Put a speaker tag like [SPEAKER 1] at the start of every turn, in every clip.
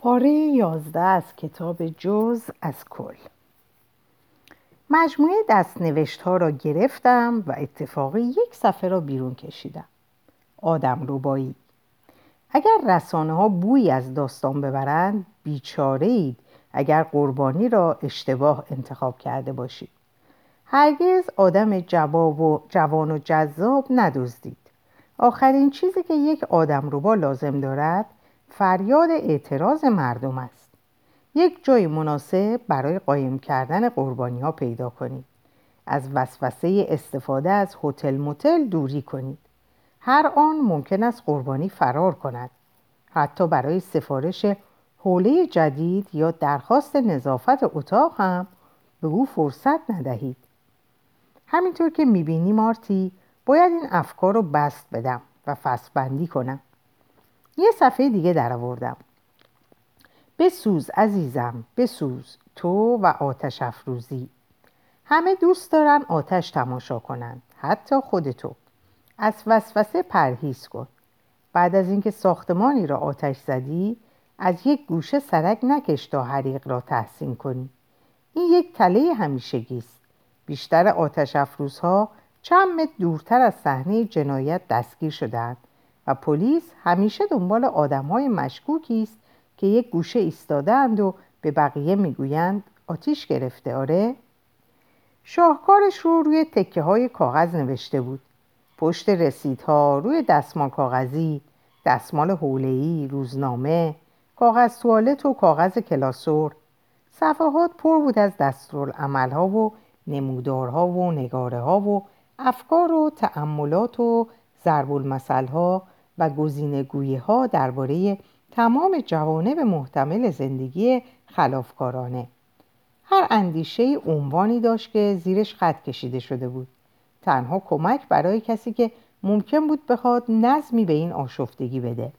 [SPEAKER 1] پاره یازده از کتاب جز از کل. مجموعه دستنوشت ها را گرفتم و اتفاقی یک صفحه را بیرون کشیدم. آدم روبایی اگر رسانه ها بویی از داستان ببرند بیچاره اید اگر قربانی را اشتباه انتخاب کرده باشید. هرگز آدم جوان و جذاب ندزدید. آخرین چیزی که یک آدم روبا لازم دارد فریاد اعتراض مردم است. یک جای مناسب برای قایم کردن قربانی ها پیدا کنید. از وسوسه استفاده از هتل موتل دوری کنید. هر آن ممکن است قربانی فرار کند. حتی برای سفارش حوله جدید یا درخواست نظافت اتاق هم به او فرصت ندهید. همینطور که می‌بینی مارتی باید این افکار رو بست بدم و فسبندی کنم. یه صفحه دیگه در آوردم. بسوز عزیزم بسوز تو و آتش افروزی. همه دوست دارن آتش تماشا کنند حتی خود تو. از وسوسه پرهیز کن. بعد از اینکه ساختمانی را آتش زدی از یک گوشه سرک نکش تا حریق را تحسین کنی. این یک تله همیشگی است بیشتر آتش افروزها چند متر دورتر از صحنه جنایت دستگیر شدند و پلیس همیشه دنبال های مشکوکی است که یک گوشه ایستادهاند و به بقیه می‌گویند آتیش گرفته آره؟ شاهکارش رو روی تکه های کاغذ نوشته بود. پشت رسیدها روی دستمال کاغذی دستمال حوله‌ای روزنامه کاغذ توالت و کاغذ کلاسور. صفحات پر بود از دستورالعملها و نمودارها و نگاره ها و افکار و تأملات و ضرب ها و گزینگویی ها درباره تمام جوانب محتمل زندگی خلافکارانه. هر اندیشه عنوانی داشت که زیرش خط کشیده شده بود. تنها کمک برای کسی که ممکن بود بخواد نظمی به این آشفتگی بده.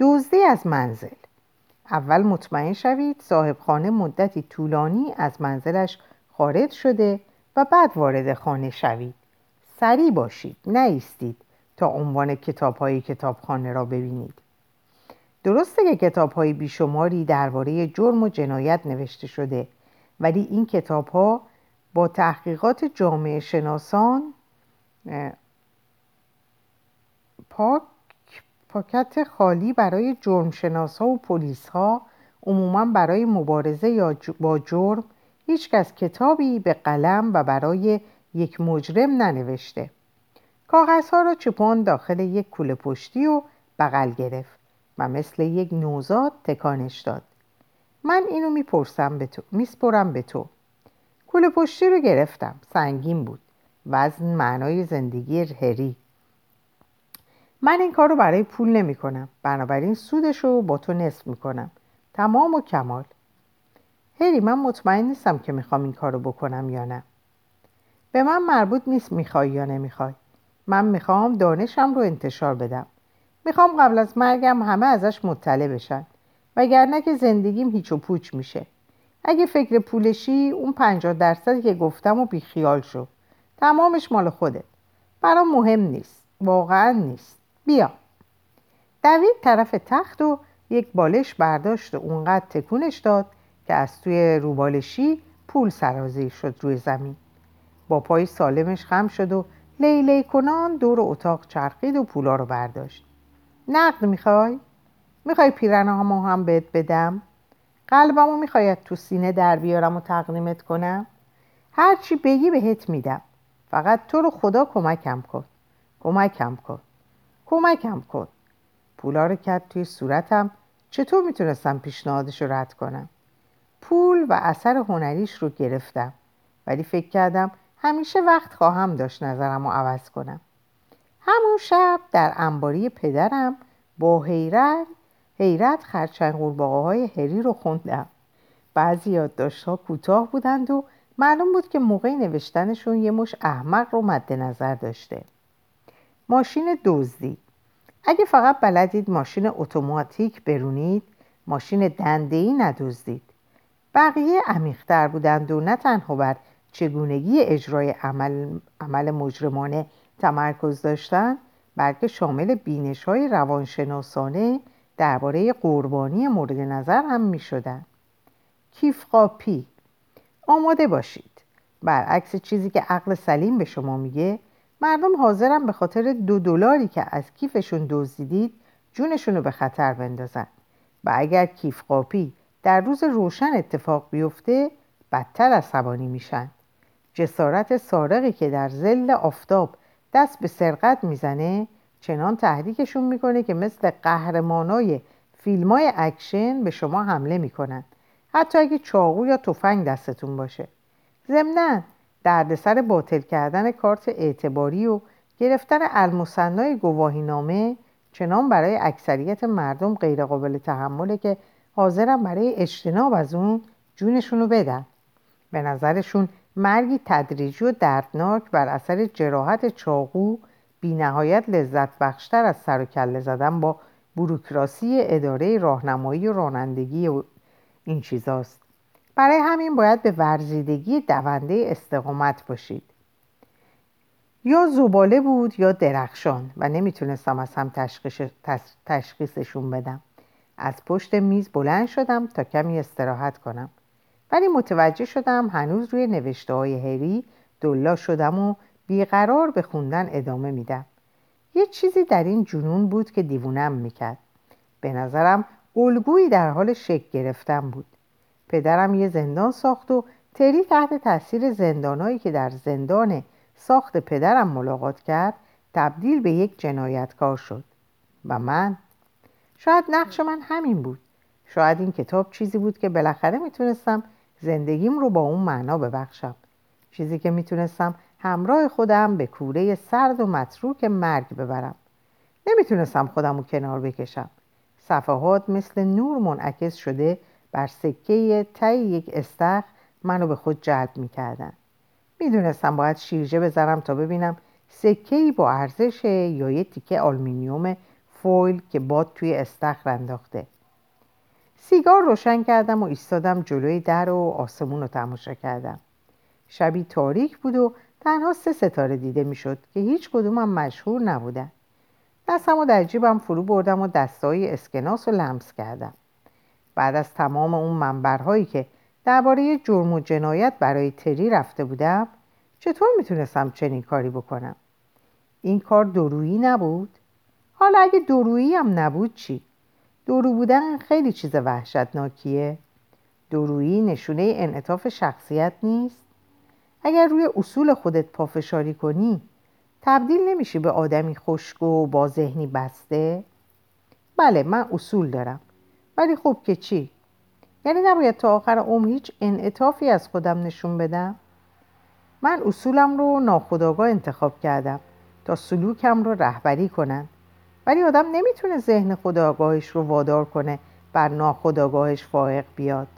[SPEAKER 1] دزدی از منزل. اول مطمئن شوید صاحب خانه مدتی طولانی از منزلش خارج شده و بعد وارد خانه شوید. سریع باشید نیستید. تا عنوان کتاب های کتابخانه را ببینید. درسته که کتاب های بیشماری درباره جرم و جنایت نوشته شده ولی این کتاب ها با تحقیقات جامعه شناسان پاک پاکت خالی برای جرم ها و پلیس ها عموما برای مبارزه یا با جرم هیچکس کتابی به قلم و برای یک مجرم ننوشته. کاغذها را چپان داخل یک کوله پشتی و بغل گرفت و مثل یک نوزاد تکانش داد. من اینو می‌پرسم به تو میسپرم به تو. کوله پشتی رو گرفتم سنگین بود. وزن معنای زندگی هری. من این کار رو برای پول نمی کنم بنابراین سودش رو با تو نصف می کنم تمام و کمال. هری من مطمئن نیستم که می‌خوام این کار رو بکنم یا نه. به من مربوط نیست می‌خوای یا نمی‌خوای. من می‌خوام دانشم رو انتشار بدم. می‌خوام قبل از مرگم همه ازش مطلع بشن. وگرنه که زندگیم هیچ و پوچ میشه. اگه فکر پولشی اون پنجاه درصدی که گفتم و بیخیال شو. تمامش مال خودت. برام مهم نیست. واقعا نیست. بیا. دوید طرف تخت و یک بالش برداشت و اونقدر تکونش داد که از توی روبالشی پول سرازیر شد روی زمین. با پای سالمش خم شد و لیلی کنان دور اتاق چرخید و پولا رو برداشت. نقد می‌خوای؟ می‌خوای پیرنهامو هم بهت بدم؟ قلبمو می‌خواید تو سینه در بیارم و تقدیمت کنم؟ هرچی بگی بهت میدم. فقط تو رو خدا کمکم کن. کمکم کن. کمکم کن. پولا رو کرد توی صورتم. چطور می‌تونستم پیشنهادش رو رد کنم؟ پول و اثر هنریش رو گرفتم. ولی فکر کردم همیشه وقت خواهم داشت نظرم رو عوض کنم. همون شب در انباری پدرم با حیرت حیرت خرچنگ قورباغه های هری رو خوندم. بعضی یادداشتها کوتاه بودند و معلوم بود که موقع نوشتنشون یه مش احمق رو مد نظر داشته. ماشین دزدی. اگه فقط بلدید ماشین اتوماتیک برونید ماشین دندهی ندزدید. بقیه عمیقتر بودند و نه تنها بر چگونگی اجرای عمل, عمل مجرمانه تمرکز داشتند بلکه شامل بینش های روانشناسانه درباره قربانی مورد نظر هم می شدن. کیف قاپی آماده باشید. برعکس چیزی که عقل سلیم به شما میگه مردم حاضرن به خاطر دو دلاری که از کیفشون دزدیدید جونشون رو به خطر بندازن. و اگر کیف قاپی در روز روشن اتفاق بیفته بدتر عصبانی میشن. جسارت سارقی که در زل آفتاب دست به سرقت می‌زنه چنان تحریکشون می‌کنه که مثل قهرمانای فیلم های اکشن به شما حمله می‌کنن. حتی اگه چاقو یا تفنگ دستتون باشه. ضمنا دردسر باطل کردن کارت اعتباری و گرفتن المثنای گواهی نامه چنان برای اکثریت مردم غیرقابل تحمله که حاضرم برای اجتناب از اون جونشونو بدن. به نظرشون مرگی تدریجی و دردناک بر اثر جراحت چاقو بی نهایت لذت بخشتر از سر و کله زدن با بروکراسی اداره راهنمایی و رانندگی و این چیزاست. برای همین باید به ورزیدگی دونده استقامت باشید. یا زباله بود یا درخشان و نمی‌تونستم از هم تشخیصشون بدم. از پشت میز بلند شدم تا کمی استراحت کنم. ولی متوجه شدم هنوز روی نوشته های هری دلا شدم و بیقرار به خوندن ادامه میدم. یه چیزی در این جنون بود که دیوونم می‌کرد. به نظرم الگویی در حال شک گرفتن بود. پدرم یه زندان ساخت و تری تحت تاثیر زندانهایی که در زندان ساخت پدرم ملاقات کرد تبدیل به یک جنایتکار شد. و من؟ شاید نقش من همین بود. شاید این کتاب چیزی بود که بالاخره می‌تونستم زندگیم رو با اون معنا ببخشم. چیزی که می‌تونستم همراه خودم به کوره سرد و متروک مرگ ببرم. نمی‌تونستم خودم رو کنار بکشم. صفحات مثل نور منعکس شده برق سکه ته یک استخر منو به خود جلب می‌کردن. می‌دونستم باید شیرجه بذارم تا ببینم سکه با ارزش یا یه تیکه آلمینیوم فویل که باد توی استخر انداخته. سیگار روشن کردم و ایستادم جلوی در و آسمون رو تماشا کردم. شبی تاریک بود و تنها سه ستاره دیده می‌شد که هیچ کدومم مشهور نبودن. دستم و در جیبم فرو بردم و دسته‌ی اسکناس رو لمس کردم. بعد از تمام اون منبرهایی که درباره جرم و جنایت برای تری رفته بودم چطور می‌تونستم چنین کاری بکنم؟ این کار درویی نبود؟ حالا اگه درویی هم نبود چی؟ دورو بودن خیلی چیز وحشتناکیه. درویی نشونه انعطاف شخصیت نیست. اگر روی اصول خودت پافشاری کنی تبدیل نمیشی به آدمی خشک و با ذهنی بسته. بله من اصول دارم. ولی خب که چی؟ یعنی نباید تا آخر عمر هیچ انعطافی از خودم نشون بدم؟ من اصولم رو ناخداگاه انتخاب کردم تا سلوکم رو رهبری کنن. ولی آدم نمی‌تونه ذهن خداگاهش رو وادار کنه بر ناخداگاهش فائق بیاد.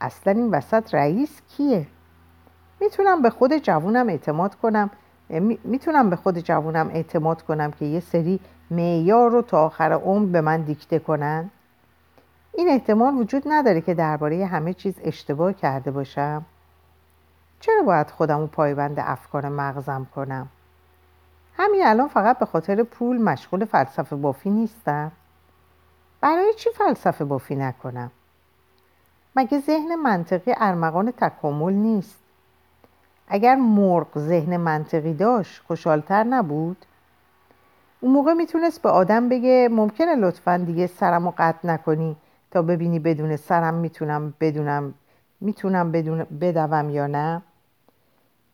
[SPEAKER 1] اصلا این وسط رئیس کیه؟ می‌تونم به خود جوونم اعتماد کنم می‌تونم به خود جوونم اعتماد کنم که یه سری معیار رو تا آخر عمر به من دیکته کنن؟ این احتمال وجود نداره که درباره همه چیز اشتباه کرده باشم. چرا باید خودم رو پایبند افکار مغزم کنم؟ همین الان فقط به خاطر پول مشغول فلسفه بافی نیستم. برای چی فلسفه بافی نکنم؟ مگه ذهن منطقی ارمغان تکامل نیست؟ اگر مرغ ذهن منطقی داشت خوشحالتر نبود؟ اون موقع می‌تونست به آدم بگه ممکنه لطفا دیگه سرم رو قطع نکنی تا ببینی بدون سرم می‌تونم بدونم می‌تونم بدون بدوم یا نه؟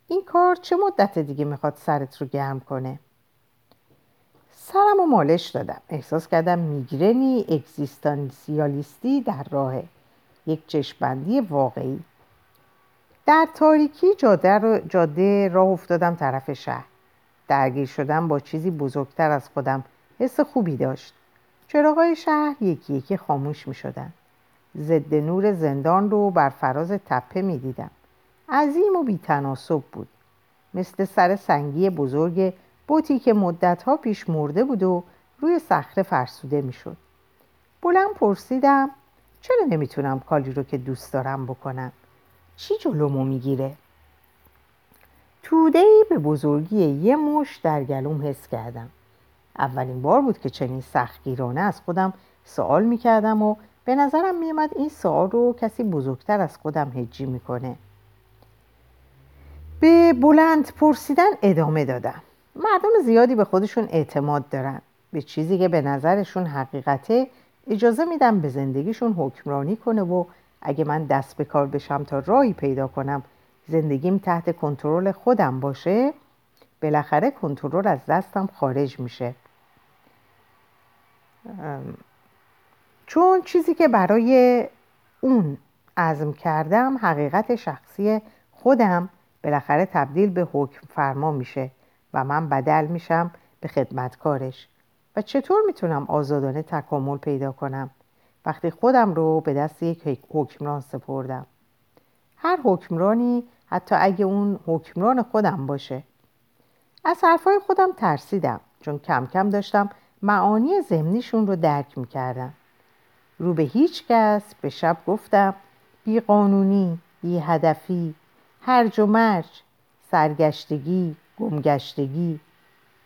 [SPEAKER 1] این کار چه مدت دیگه می‌خواد سرت رو گرم کنه؟ سرم رو مالش دادم. احساس کردم میگرنی اگزیستانسیالیستی در راهه. یک چشمبندی واقعی. در تاریکی جاده, جاده راه افتادم طرف شهر. درگیر شدم با چیزی بزرگتر از خودم. حس خوبی داشت. چراغای شهر یکی یکی خاموش می شدن. ضد نور زندان رو بر فراز تپه می دیدم. عظیم و بیتناسب بود. مثل سر سنگی بزرگ بوتی که مدتها پیش مرده بود و روی صخره فرسوده می شد. بلند پرسیدم چرا نمی‌تونم کاری رو که دوست دارم بکنم؟ چی جلومو می‌گیره؟ توده به بزرگی یه مش در گلوم حس کردم. اولین بار بود که چنین سختگیرانه از خودم سوال می‌کردم و به نظرم میومد این سوال رو کسی بزرگتر از خودم هجی می‌کنه به بلند پرسیدن ادامه دادم مردم زیادی به خودشون اعتماد دارن. به چیزی که به نظرشون حقیقته اجازه میدم به زندگیشون حکمرانی کنه و اگه من دست به کار بشم تا راهی پیدا کنم زندگیم تحت کنترل خودم باشه بالاخره کنترل از دستم خارج میشه. چون چیزی که برای اون عزم کردم حقیقت شخصی خودم بالاخره تبدیل به حکم فرما میشه و من بدل میشم به خدمتکارش. و چطور می‌تونم آزادانه تکامل پیدا کنم؟ وقتی خودم رو به دست یک حکمران سپردم. هر حکمرانی حتی اگه اون حکمران خودم باشه. از حرفای خودم ترسیدم چون کم کم داشتم معانی زمینیشون رو درک می‌کردم. رو به هیچ کس به شب گفتم بی قانونی بی هدفی هرج و مرج سرگشتگی گمگشتگی.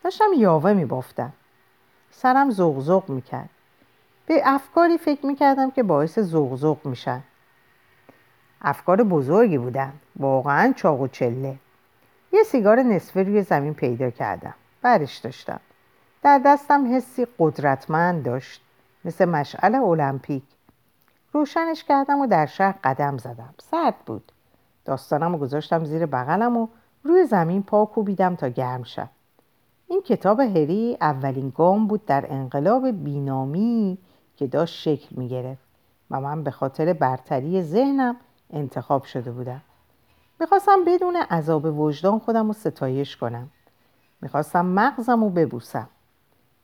[SPEAKER 1] داشتم یاوه میبافتم. سرم زغزغ می‌کرد. به افکاری فکر می‌کردم که باعث زغزغ میشن افکار بزرگی بودن واقعا چاق و چله. یه سیگار نصفه روی زمین پیدا کردم. برش داشتم. در دستم حسی قدرتمند داشت. مثل مشعل المپیک. روشنش کردم و در شهر قدم زدم. سرد بود. داستانم رو گذاشتم زیر بغلم و روی زمین پا کوبیدم تا گرم شد این کتاب هری اولین گام بود در انقلاب بینامی که داشت شکل می گرفت و من به خاطر برتری ذهنم انتخاب شده بودم. می‌خواستم بدون عذاب وجدان خودم رو ستایش کنم. می‌خواستم مغزم رو ببوسم.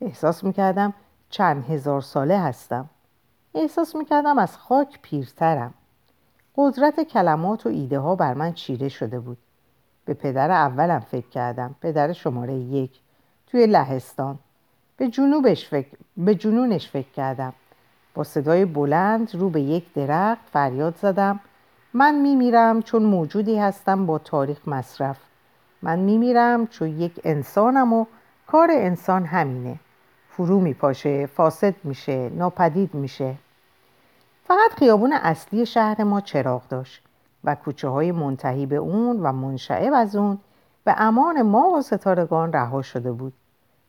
[SPEAKER 1] احساس می‌کردم چند هزار ساله هستم. احساس می‌کردم از خاک پیرترم. قدرت کلمات و ایده ها بر من چیره شده بود. به پدر اولم فکر کردم. پدر شماره یک. توی لهستان. به جنوبش فکر... به جنونش فکر کردم. با صدای بلند رو به یک درخت فریاد زدم. من میمیرم چون موجودی هستم با تاریخ مصرف. من میمیرم چون یک انسانم و کار انسان همینه. فرو میپاشه فاسد میشه ناپدید میشه. فقط خیابون اصلی شهر ما چراغ داشت و کوچه های منتهی به اون و منشعب از اون به امان ما و ستارگان رها شده بود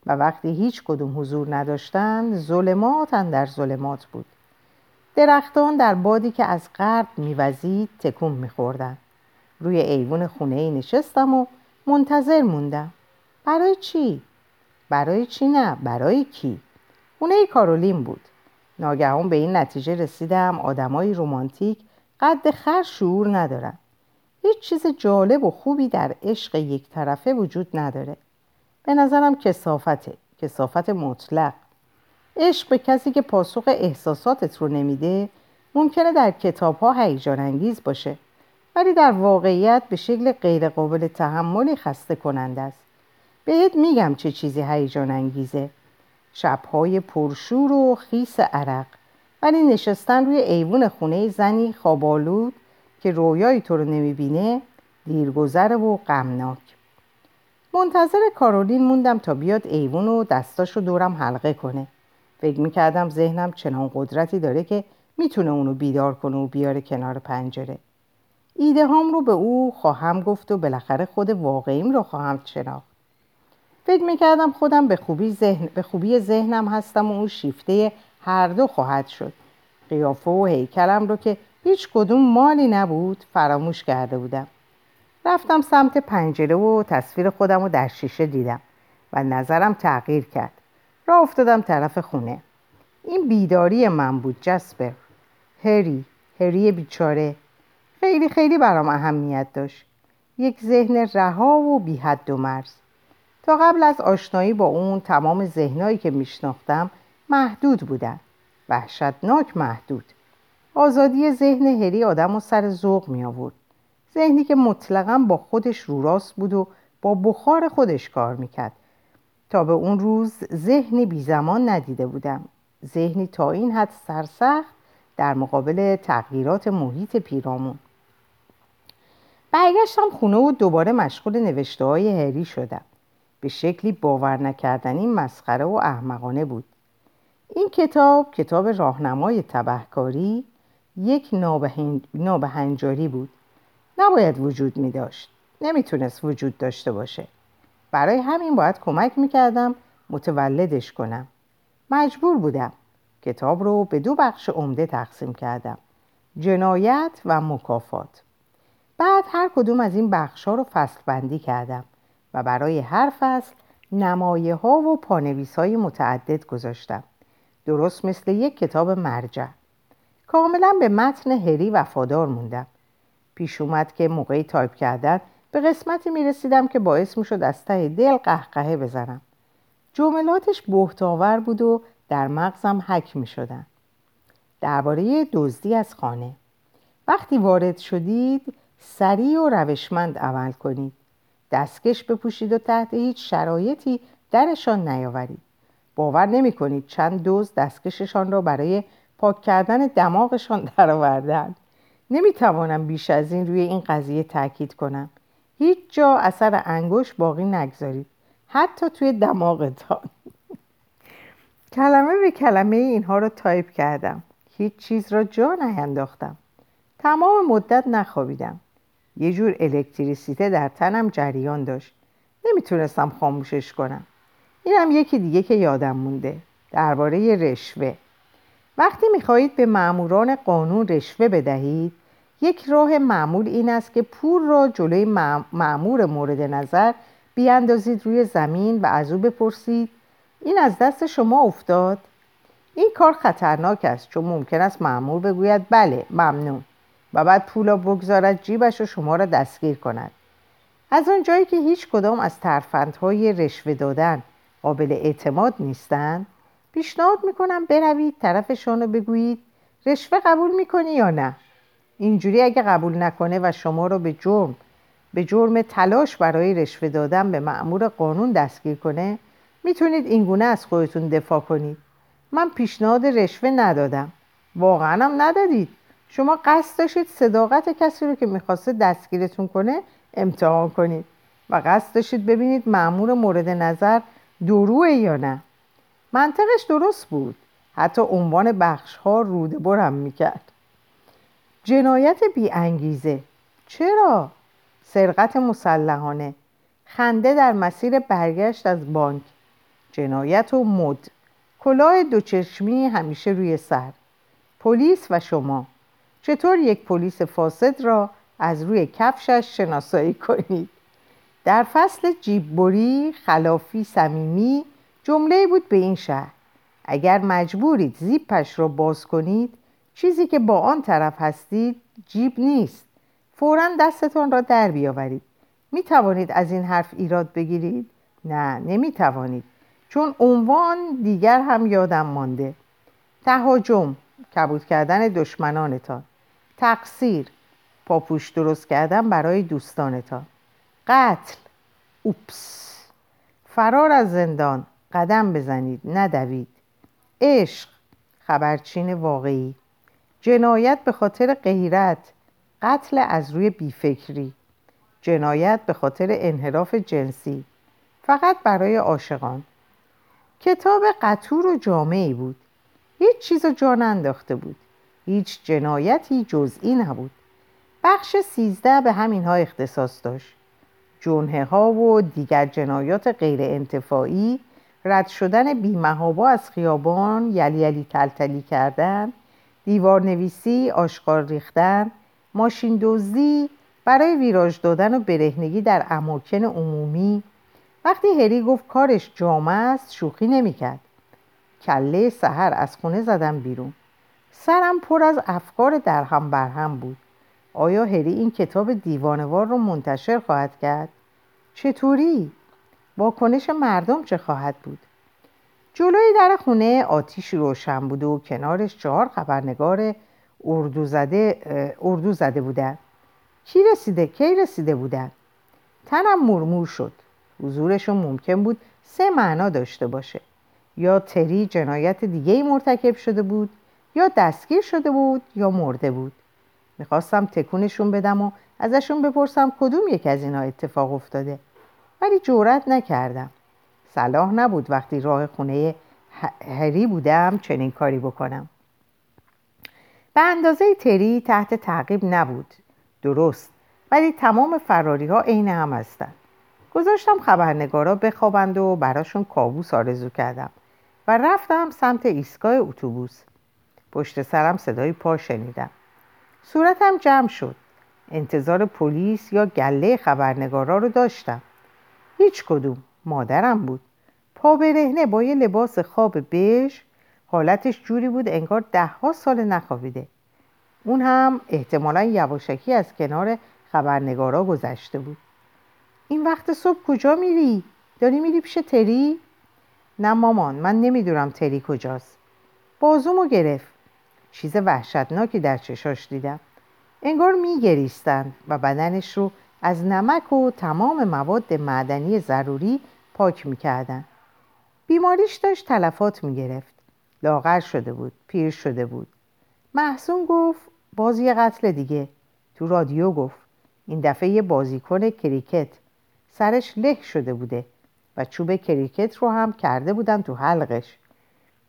[SPEAKER 1] و وقتی هیچ کدوم حضور نداشتند ظلمات در ظلمات بود درختان در بادی که از غرب میوزید تکون میخوردن روی ایوون خونه ای نشستم و منتظر موندم برای چی؟ برای چی نه؟ برای کی؟ خونه کارولین بود ناگهان به این نتیجه رسیدم آدمای رومانتیک قد خر شعور ندارن. هیچ چیز جالب و خوبی در عشق یک طرفه وجود نداره. به نظرم کسافته کسافت مطلق. عشق به کسی که پاسخ احساساتت رو نمیده ممکنه در کتاب ها هیجان انگیز باشه ولی در واقعیت به شکل غیرقابل تحملی خسته کننده است. بهت میگم چه چیزی هیجان انگیزه. شبهای پرشور و خیس عرق. ولی نشستن روی ایوون خونه زنی خوابالود که رویایی تو رو نمی‌بینه دیرگذر و غمناک. منتظر کارولین موندم تا بیاد ایوون و دستاشو دورم حلقه کنه. فکر می‌کردم ذهنم چنان قدرتی داره که می‌تونه اونو بیدار کنه و بیاره کنار پنجره. ایده هام رو به او خواهم گفت و بالاخره خود واقعیم رو خواهم شناخت. فکر می‌کردم خودم به خوبی, ذهن، به خوبی ذهنم هستم و اون شیفته هر دو خواهد شد. قیافه و هیکلم رو که هیچ کدوم مالی نبود فراموش کرده بودم. رفتم سمت پنجره و تصویر خودم رو در شیشه دیدم و نظرم تغییر کرد. را افتادم طرف خونه. این بیداری من بود جسپر. هری هری بیچاره. خیلی خیلی برام اهمیت داشت. یک ذهن رها و بی حد و مرز. تا قبل از آشنایی با اون تمام ذهنهایی که میشناختم محدود بودن. وحشتناک محدود. آزادی ذهن هری آدم و سر ذوق می آورد ذهنی که مطلقا با خودش رو راست بود و با بخار خودش کار می‌کرد. تا به اون روز ذهنی بی زمان ندیده بودم. ذهنی تا این حد سرسخت در مقابل تغییرات محیط پیرامون. برگشتم خونه و دوباره مشغول نوشته های هری شدم. به شکلی باور نکردنی مسخره و احمقانه بود. این کتاب کتاب راهنمای تبهکاری یک نابهنجاری بود. نباید وجود می داشت. نمی‌تونست وجود داشته باشه. برای همین باید کمک می‌کردم متولدش کنم. مجبور بودم کتاب رو به دو بخش عمده تقسیم کردم جنایت و مکافات. بعد هر کدوم از این بخش ها رو فصل بندی کردم. و برای هر فصل نمایه ها و پانویس های متعدد گذاشتم. درست مثل یک کتاب مرجع. کاملا به متن هری وفادار موندم. پیش اومد که موقعی تایپ کردن به قسمتی می رسیدم که باعث می شد از ته دل قهقهه بزنم. جملاتش بهتاور بود و در مغزم حک می شدن درباره دزدی از خانه. وقتی وارد شدید سریع و روشمند عمل کنید. دستکش بپوشید و تحت هیچ شرایطی درشان نیاورید. باور نمی کنید چند دزد دستکششان را برای پاک کردن دماغشان درآوردند نمی توانم بیش از این روی این قضیه تاکید کنم. هیچ جا اثر انگشت باقی نگذارید. حتی توی دماغتان. کلمه به کلمه اینها رو تایپ کردم. هیچ چیز را جا نینداختم. تمام مدت نخوابیدم. یه جور الکتریسیته در تنم جریان داشت. نمی‌تونستم خاموشش کنم. اینم یکی دیگه که یادم مونده. درباره رشوه. وقتی می‌خواهید به معموران قانون رشوه بدهید یک راه معمول این است که پول را جلوی معمور مورد نظر بیاندازید روی زمین و از او بپرسید این از دست شما افتاد؟ این کار خطرناک است چون ممکن است معمور بگوید بله ممنون. و بعد پولا بگذارد جیبش و شما را دستگیر کند. از آن جایی که هیچ کدام از ترفندهای رشوه دادن قابل اعتماد نیستند پیشنهاد می‌کنم بروید طرفشان رو بگویید رشوه قبول می‌کنی یا نه. اینجوری اگه قبول نکنه و شما رو به جرم به جرم تلاش برای رشوه دادن به معمور قانون دستگیر کنه می‌تونید اینگونه از خودتون دفاع کنید. من پیشنهاد رشوه ندادم. واقعا هم ندادید. شما قصد داشتید صداقت کسی رو که می‌خواسته دستگیرتون کنه امتحان کنید و قصد داشتید ببینید معمور مورد نظر دروه یا نه. منطقش درست بود. حتی عنوان بخش ها روده برم می‌کرد. جنایت بی انگیزه چرا؟ سرقت مسلحانه. خنده در مسیر برگشت از بانک. جنایت و مد. کلاه دوچشمی همیشه روی سر. پلیس و شما. چطور یک پلیس فاسد را از روی کفشش شناسایی کنید؟ در فصل جیببری خلافی صمیمی جمله بود به این شهر. اگر مجبورید زیپش را باز کنید چیزی که با آن طرف هستید جیب نیست. فورا دستتان را در بیاورید. می توانید از این حرف ایراد بگیرید؟ نه نمی توانید چون عنوان دیگر هم یادم مانده. تهاجم کبود کردن دشمنانتان. تقصیر. پاپوش درست کردن برای دوستانتان قتل. اوپس. فرار از زندان. قدم بزنید ندوید. عشق. خبرچین واقعی. جنایت به خاطر غیرت. قتل از روی بیفکری. جنایت به خاطر انحراف جنسی. فقط برای عاشقان. کتاب قطور و جامعی بود. هیچ چیز جا انداخته بود. هیچ جنایتی جزئی نبود. بخش سیزده به همین ها اختصاص داشت. جنه ها و دیگر جنایات غیر انتفاعی رد شدن بیمهابا از خیابان یلی یلی تلتلی کردن دیوار نویسی آشغال ریختن ماشین دزدی برای ویراژ دادن و برهنگی در اماکن عمومی. وقتی هری گفت کارش جامعه است شوخی نمی‌کرد. کله سحر از خونه زدم بیرون. سرم پر از افکار درهم برهم بود آیا هری این کتاب دیوانوار رو منتشر خواهد کرد؟ چطوری؟ واکنش مردم چه خواهد بود؟ جلوی در خونه آتیش روشن بود و کنارش چهار خبرنگار اردو زده, اردو زده بودن کی رسیده؟ کی رسیده بودن؟ تنم مرمور شد حضورشون ممکن بود سه معنا داشته باشه یا تری جنایت دیگه مرتکب شده بود یا دستگیر شده بود یا مرده بود. می‌خواستم تکونشون بدم و ازشون بپرسم کدوم یک از اینا اتفاق افتاده. ولی جورت نکردم. صلاح نبود وقتی راه خونه هری بودم چنین کاری بکنم. به اندازه تری تحت تعقیب نبود. درست. ولی تمام فراری ها عین هم هستند گذاشتم خبرنگارا بخوابند و براشون کابوس آرزو کردم و رفتم سمت ایستگاه اتوبوس. پشت سرم صدای پا شنیدم. صورتم جمع شد. انتظار پلیس یا گله خبرنگارا رو داشتم. هیچ کدوم. مادرم بود. پا برهنه با یه لباس خواب بژ حالتش جوری بود انگار دهها سال نخوابیده. اون هم احتمالا یواشکی از کنار خبرنگارا گذشته بود. این وقت صبح کجا میری؟ داری میری پیش تری؟ نه مامان من نمی‌دونم تری کجاست. بازومو گرفت. چیز وحشتناکی در چشاش دیدم. انگار میگریستند و بدنش رو از نمک و تمام مواد معدنی ضروری پاک می‌کردن. بیماریش داشت تلفات می‌گرفت. لاغر شده بود پیر شده بود. محسون گفت بازی یه قتل دیگه. تو رادیو گفت این دفعه یه بازیکن کریکت سرش له شده بوده و چوب کریکت رو هم کرده بودن تو حلقش.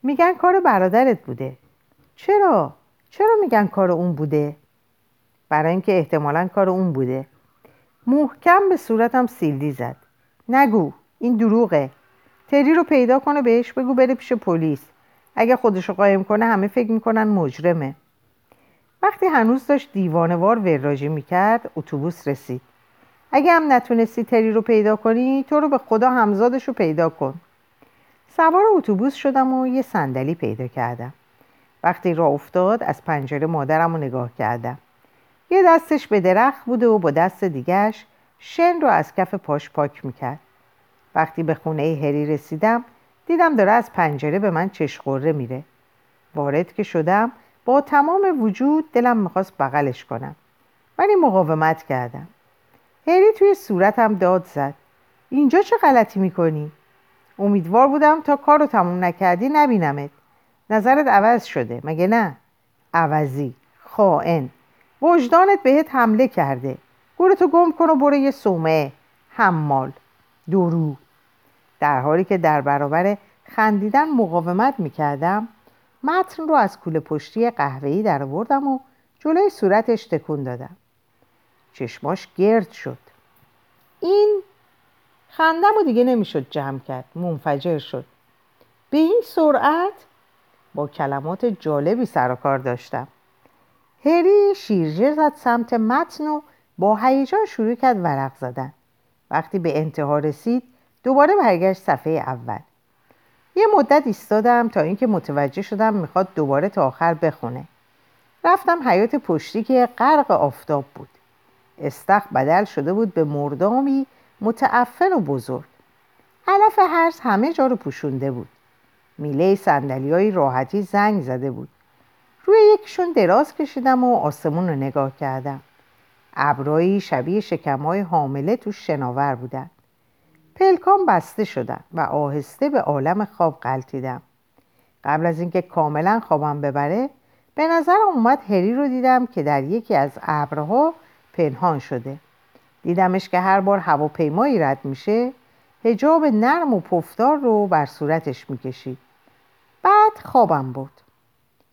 [SPEAKER 1] میگن کار برادرت بوده. چرا؟ چرا میگن کار اون بوده؟ برای اینکه احتمالا کار اون بوده. محکم به صورتم سیلدی زد. نگو این دروغه. تری رو پیدا کنه بهش بگو بره پیش پلیس. اگه خودشو قایم کنه همه فکر می‌کنن مجرمه. وقتی هنوز داشت دیوانوار وراجی می‌کرد اتوبوس رسید. اگه هم نتونستی تری رو پیدا کنی تو رو به خدا همزادش رو پیدا کن. سوار اتوبوس شدم و یه صندلی پیدا کردم. وقتی راه افتاد از پنجره مادرم رو نگاه کردم. یه دستش به درخت بوده و با دست دیگهش شن رو از کف پاش پاک می‌کرد. وقتی به خونه هری رسیدم دیدم داره از پنجره به من چشقوره میره. وارد که شدم با تمام وجود دلم می‌خواست بغلش کنم. ولی مقاومت کردم. هری توی صورتم داد زد. اینجا چه غلطی می‌کنی؟ امیدوار بودم تا کار رو تموم نکردی نبینمت. نظرت عوض شده؟ مگه نه؟ عوضی. خائن. وجدانت بهت حمله کرده. گورتو گم کن و برو یه سومه. حمال. درو. در حالی که در برابر خندیدن مقاومت می‌کردم متن رو از کوله پشتی قهوه‌ای در آوردم و جلوی صورتش تکون دادم. چشماش گرد شد. این خندم و دیگه نمی‌شد جمع کرد. منفجر شد. به این سرعت با کلمات جالبی سر و کار داشتم. هری شیرجه زد سمت متن و با هیجان شروع کرد ورق زدن. وقتی به انتها رسید دوباره برگشت صفحه اول. یه مدت ایستادم تا اینکه متوجه شدم می‌خواد دوباره تا آخر بخونه. رفتم حیات پشتی که غرق آفتاب بود. استخ بدل شده بود به مردامی متعفن و بزرگ. علف هرز همه جا رو پوشونده بود. میله سندلی راحتی زنگ زده بود. روی یکیشون دراز کشیدم و آسمون رو نگاه کردم. ابرایی شبیه شکمهای حامله تو شناور بودن. پلکان بسته شدن و آهسته به عالم خواب قلتیدم. قبل از اینکه کاملا خوابم ببره به نظرم اومد هری رو دیدم که در یکی از ابرها پنهان شده. دیدمش که هر بار هواپیمایی رد میشه هجاب نرم و پفدار رو بر صورتش می‌کشید. بعد خوابم بود.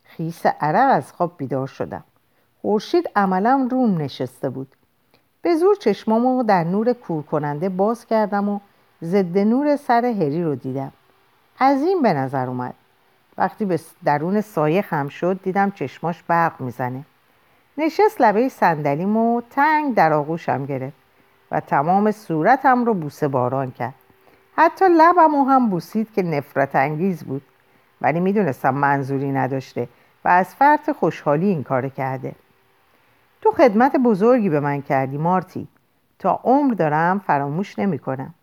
[SPEAKER 1] خیس عرق از خواب بیدار شدم. خورشید عملا روم نشسته بود. به زور چشمامو در نور کور کننده باز کردم و ضد نور سر هری رو دیدم. عظیم به نظر اومد. وقتی به درون سایه خم شد دیدم چشماش برق می‌زنه. نشست لبه صندلیمو تنگ در آغوشم گرفت و تمام صورتم رو بوسه باران کرد. حتی لبمو هم بوسید که نفرت انگیز بود. ولی می‌دونستم منظوری نداشته و از فرط خوشحالی این کار کرده. تو خدمت بزرگی به من کردی مارتی. تا عمر دارم فراموش نمی کنم.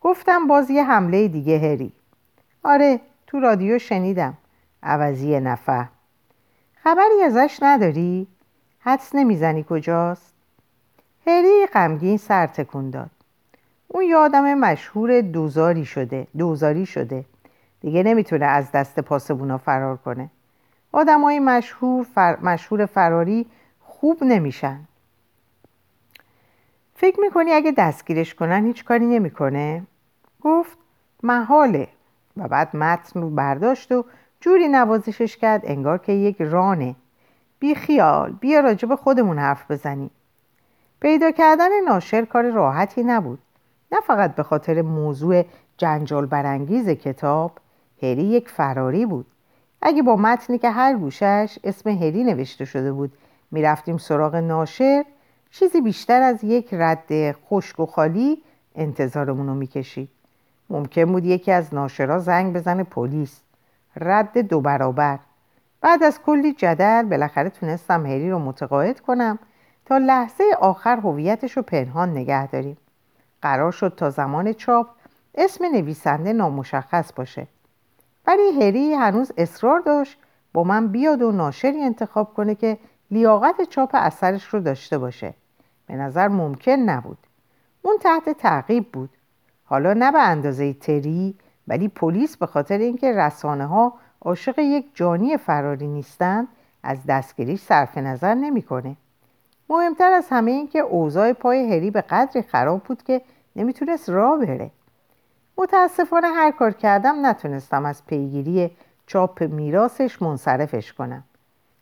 [SPEAKER 1] گفتم باز یه حمله دیگه هری. آره تو رادیو شنیدم. عوضی نفع. خبری ازش نداری؟ حدس نمی‌زنی کجاست؟ هری غمگین سر تکون داد. اون یه آدم مشهور دوزاری شده دوزاری شده. دیگه نمی‌تونه از دست پاسبونا فرار کنه. آدمای مشهور مشهور فراری خوب نمیشن. فکر می‌کنی اگه دستگیرش کنن هیچ کاری نمی‌کنه؟ گفت محاله. و بعد متن رو برداشت و جوری نوازشش کرد انگار که یک رانه. بی خیال بیا راجب خودمون حرف بزنیم پیدا کردن ناشر کار راحتی نبود. نه فقط به خاطر موضوع جنجال برانگیز کتاب هری یک فراری بود. اگه با متنی که هر گوشش اسم هری نوشته شده بود می‌رفتیم سراغ ناشر چیزی بیشتر از یک رد خشک و خالی انتظارمون رو می‌کشید. ممکن بود یکی از ناشرها زنگ بزنه پلیس. رد دو برابر. بعد از کلی جدل بالاخره تونستم هری رو متقاعد کنم تا لحظه آخر هویتش رو پنهان نگه داریم. قرار شد تا زمان چاپ اسم نویسنده نامشخص باشه. ولی هری هنوز اصرار داشت با من بیاد و ناشری انتخاب کنه که لیاقت چاپ اثرش رو داشته باشه. به نظر ممکن نبود. اون تحت تعقیب بود. حالا نه به اندازه تری ولی پلیس به خاطر اینکه رسانه ها عاشق یک جانی فراری نیستند از دستگیریش صرف نظر نمی‌کنه. مهمتر از همه این که اوضاع پای هری به قدری خراب بود که نمی‌تونست راه بره. متاسفانه هر کار کردم نتونستم از پیگیری چاپ میراسش منصرفش کنم.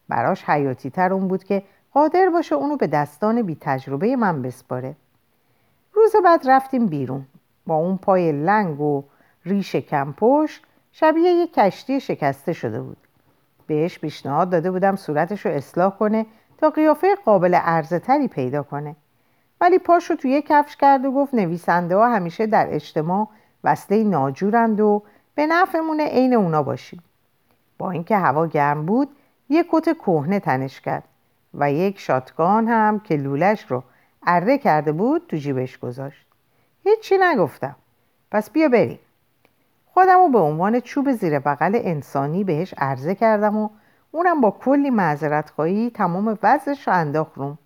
[SPEAKER 1] براش حیاتی تر اون بود که قادر باشه اونو به دستان بی تجربه من بسپاره. روز بعد رفتیم بیرون. با اون پای لنگ و ریش کمپوش شبیه یک کشتی شکسته شده بود. بهش پیشنهاد داده بودم صورتش رو اصلاح کنه تا قیافه قابل عرضه تری پیدا کنه. ولی پاش رو توی کفش کرد و گفت نویسنده ها همیشه در اجتماع وصله ناجورند و به نفعمونه عین اونا باشیم. با اینکه هوا گرم بود یک کت کهنه تنش کرد و یک شاتگان هم که لولش رو اره کرده بود تو جیبش گذاشت. هیچی نگفتم. پس بیا بریم. خودم رو به عنوان چوب زیر بغل انسانی بهش عرضه کردم و اونم با کلی معذرت خواهی تمام وزش رو انداخت روم.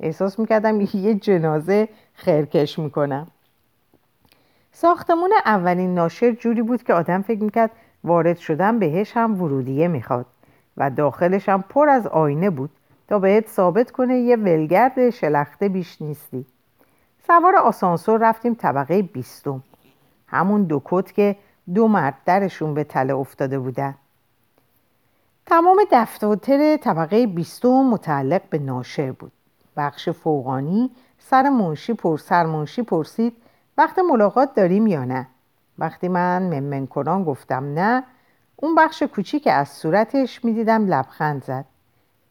[SPEAKER 1] احساس می‌کردم یه جنازه خرکش می‌کنم. ساختمون اولین ناشر جوری بود که آدم فکر می‌کرد وارد شدن بهش هم ورودیه می‌خواد و داخلش هم پر از آینه بود تا بهت ثابت کنه یه ولگرد شلخته بیش نیستی. سوار آسانسور رفتیم طبقه بیستم. همون دو کت که دو مرد درشون به تله افتاده بودن. تمام دفتر طبقه بیستم متعلق به ناشر بود. بخش فوقانی سر منشی پر سر منشی پرسید وقت ملاقات داریم یا نه؟ وقتی من ممن کنان گفتم نه اون بخش کوچیک از صورتش می‌دیدم لبخند زد.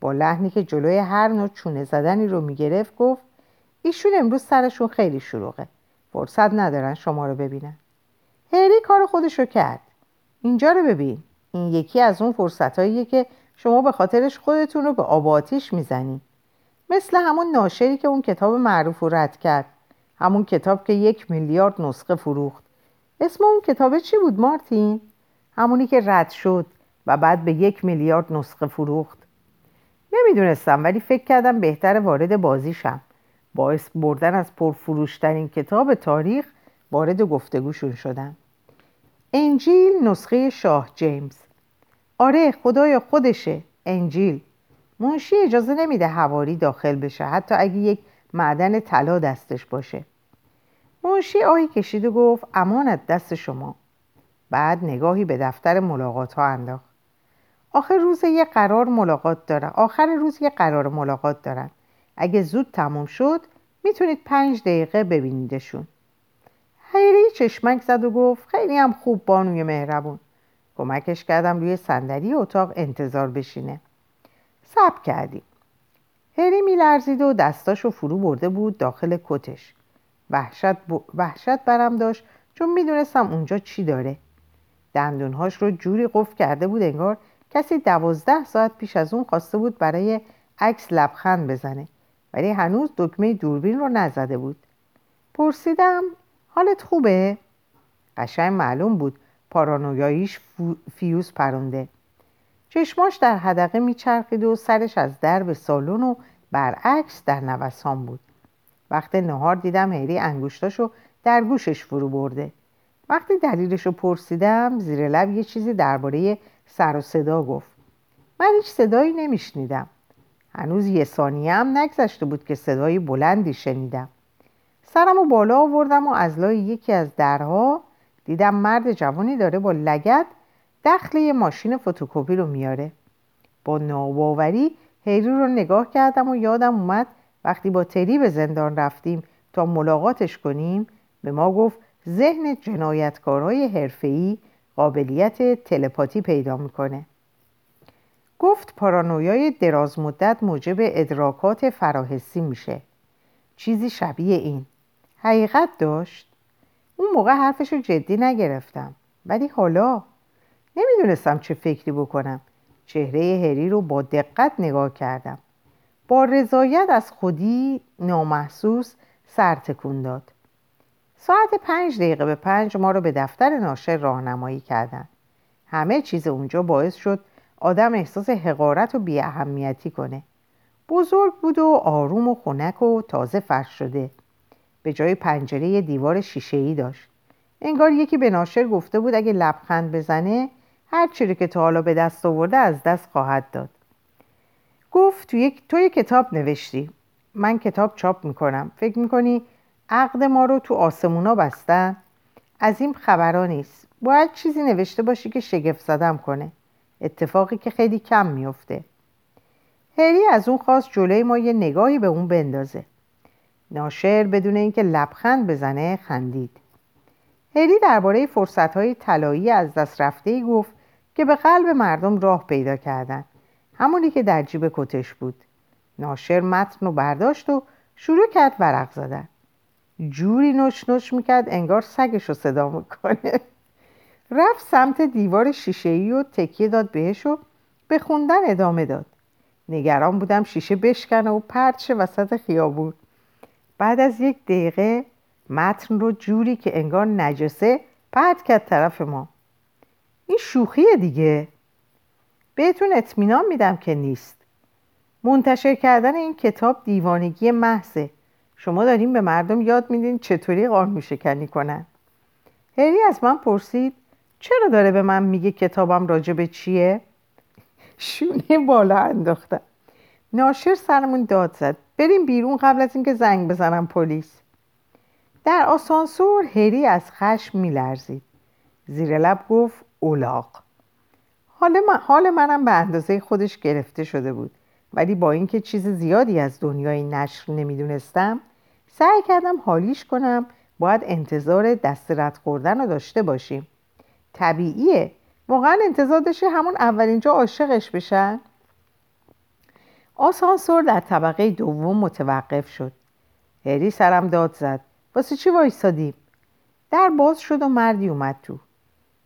[SPEAKER 1] با لحنی که جلوی هر نوع چونه زدنی رو می‌گرفت گفت ایشون امروز سرشون خیلی شلوغه. فرصت ندارن شما رو ببینن. هری کار خودش رو کرد. اینجا رو ببین. این یکی از اون فرصتهاییه که شما به خاطرش خودتون رو به آباتیش می‌زنی. مثل همون ناشری که اون کتاب معروف رو رد کرد. همون کتاب که یک میلیارد نسخه فروخت. اسم اون کتابه چی بود مارتین؟ همونی که رد شد و بعد به یک میلیارد نسخه فروخت. نمی‌دونستم ولی فکر کردم بهتر وارد بازیشم باعث بردن از پرفروشترین کتاب تاریخ وارد گفتگوشون شدم. انجیل نسخه شاه جیمز. آره خدایا خودشه انجیل. منشی اجازه نمیده هواری داخل بشه حتی اگه یک معدن طلا دستش باشه. منشی آهی کشید و گفت امانت دست شما. بعد نگاهی به دفتر ملاقات ها انداخت. آخر روز یه قرار ملاقات دارن آخر روز یه قرار ملاقات دارن اگه زود تموم شد می‌تونید پنج دقیقه ببینیدشون. حیری چشمک زد و گفت خیلی هم خوب بانوی مهربون. کمکش کردم روی صندلی اتاق انتظار بشینه. سب کردیم. هری میلرزید و دستاشو فرو برده بود داخل کتش. وحشت, وحشت برم داشت چون می‌دونستم اونجا چی داره. دندونهاش رو جوری قفل کرده بود انگار کسی دوازده ساعت پیش از اون خواسته بود برای عکس لبخند بزنه ولی هنوز دکمه دوربین رو نزده بود. پرسیدم حالت خوبه؟ قشنگ معلوم بود پارانویاییش فیوز پرونده. چشماش در حدقه میچرخید و سرش از درب سالن و برعکس در نوسان بود. وقت نهار دیدم هری انگوشتاشو در گوشش فرو برده. وقتی دلیلشو پرسیدم زیر لب یه چیزی درباره سر و صدا گفت. من هیچ صدایی نمیشنیدم. هنوز یه ثانیه هم نگذشته بود که صدای بلندی شنیدم. سرم و بالا آوردم و از لای یکی از درها دیدم مرد جوانی داره با لگت دخل یه ماشین فتوکپی رو میاره. با ناباوری هری رو نگاه کردم و یادم اومد وقتی با تری به زندان رفتیم تا ملاقاتش کنیم به ما گفت ذهن جنایتکارهای حرفه‌ای قابلیت تلپاتی پیدا می‌کنه. گفت پارانویای دراز مدت موجب ادراکات فراحسی میشه. چیزی شبیه این. حقیقت داشت. اون موقع حرفش رو جدی نگرفتم. ولی حالا نمی‌دونستم چه فکری بکنم. چهره هری رو با دقت نگاه کردم. با رضایت از خودی نامحسوس سر تکون داد. ساعت پنج دقیقه به پنج ما رو به دفتر ناشر راهنمایی کردن. همه چیز اونجا باعث شد آدم احساس حقارت و بیاهمیتی کنه. بزرگ بود و آروم و خنک و تازه فرش شده. به جای پنجره دیوار شیشه ای داشت. انگار یکی به ناشر گفته بود اگه لبخند بزنه هر چیزی که تا حالا به دست آورده از دست خواهد داد. گفت تو یک تو کتاب نوشتی. من کتاب چاپ می‌کنم. فکر می‌کنی عقد ما رو تو آسمونا بستن؟ از این خبرها نیست. باید چیزی نوشته باشی که شگفت زدم کنه. اتفاقی که خیلی کم میفته هری از اون خواست جلوی ما یه نگاهی به اون بندازه. ناشر بدون اینکه لبخند بزنه خندید. هری درباره فرصتهای طلایی از دست رفته گفت که به قلب مردم راه پیدا کردن. همونی که در جیب کتش بود. ناشر متن رو برداشت و شروع کرد ورق زدن. جوری نوش نوش می‌کرد انگار سگش رو صدا می‌کنه. رفت سمت دیوار شیشه و تکیه داد بهش و به خوندن ادامه داد. نگران بودم شیشه بشکنه و پرچه وسط خیابون. بعد از یک دقیقه متن رو جوری که انگار نجسه پرت کرد طرف ما. این شوخیه دیگه. بهتون اطمینان میدم که نیست. منتشر کردن این کتاب دیوانگی محضه. شما داریم به مردم یاد میدین چطوری قانون شکنی کنن. هری از من پرسید چرا داره به من میگه کتابم راجع به چیه؟ شونه بالا انداختم ناشر سرمون داد زد. بریم بیرون قبل از اینکه زنگ بزنم پلیس. در آسانسور هری از خشم میلرزید. زیر لب گفت اولاق حال, من، حال منم به اندازه خودش گرفته شده بود. ولی با اینکه چیز زیادی از دنیای نشر نمی‌دونستم سعی کردم حالیش کنم باید انتظار دست رد خوردن رو داشته باشیم. طبیعیه. واقعا انتظار داشته همون اولین جا عاشقش بشن؟ آسانسور در طبقه دوم متوقف شد. هری سرم داد زد. واسه چی وایستادیم در باز شد و مردی اومد تو.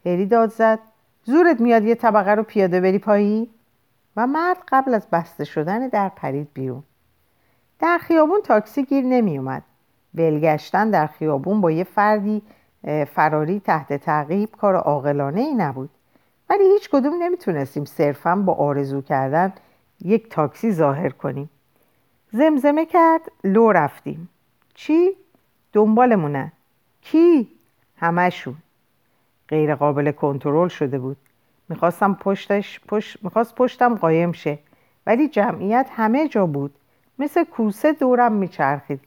[SPEAKER 1] هری داد زد. زورت میاد یه طبقه رو پیاده بری پایی و مرد قبل از بسته شدن در پرید بیرون. در خیابون تاکسی گیر نمی اومد. ولگشتن در خیابون با یه فردی فراری تحت تعقیب کار عاقلانه ای نبود. ولی هیچ کدوم نمی‌تونستیم صرفا با آرزو کردن یک تاکسی ظاهر کنیم. زمزمه کرد لو رفتیم. چی؟ دنبالمونن کی؟ همشون غیر قابل کنترل شده بود. می‌خواستم پشتش پشت می‌خواست پشتم قایم شه. ولی جمعیت همه جا بود. مثل کوسه دورم میچرخید.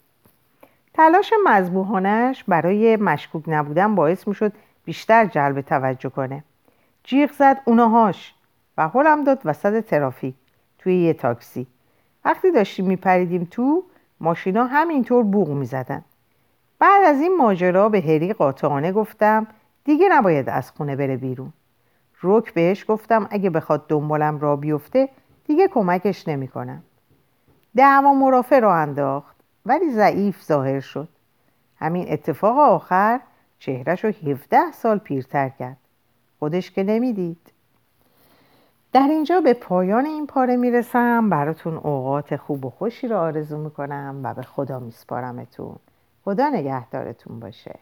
[SPEAKER 1] تلاش مذبوحانش برای مشکوک نبودن باعث می‌شد بیشتر جلب توجه کنه. جیغ زد اوناهاش و هلم داد وسط ترافیک توی یه تاکسی. وقتی داشتیم میپریدیم تو ماشینا همینطور بوغ می‌زدن. بعد از این ماجرا به هری قاطعانه گفتم دیگه نباید از خونه بره بیرون. روک بهش گفتم اگه بخواد دنبالم را بیفته دیگه کمکش نمی‌کنم. دعوا مرافع را انداخت ولی ضعیف ظاهر شد. همین اتفاق آخر چهرش رو 17 سال پیرتر کرد. خودش که نمی‌دید. در اینجا به پایان این پاره می‌رسم. براتون اوقات خوب و خوشی رو آرزو می‌کنم و به خدا میسپارمتون. خدا نگهدارتون باشه.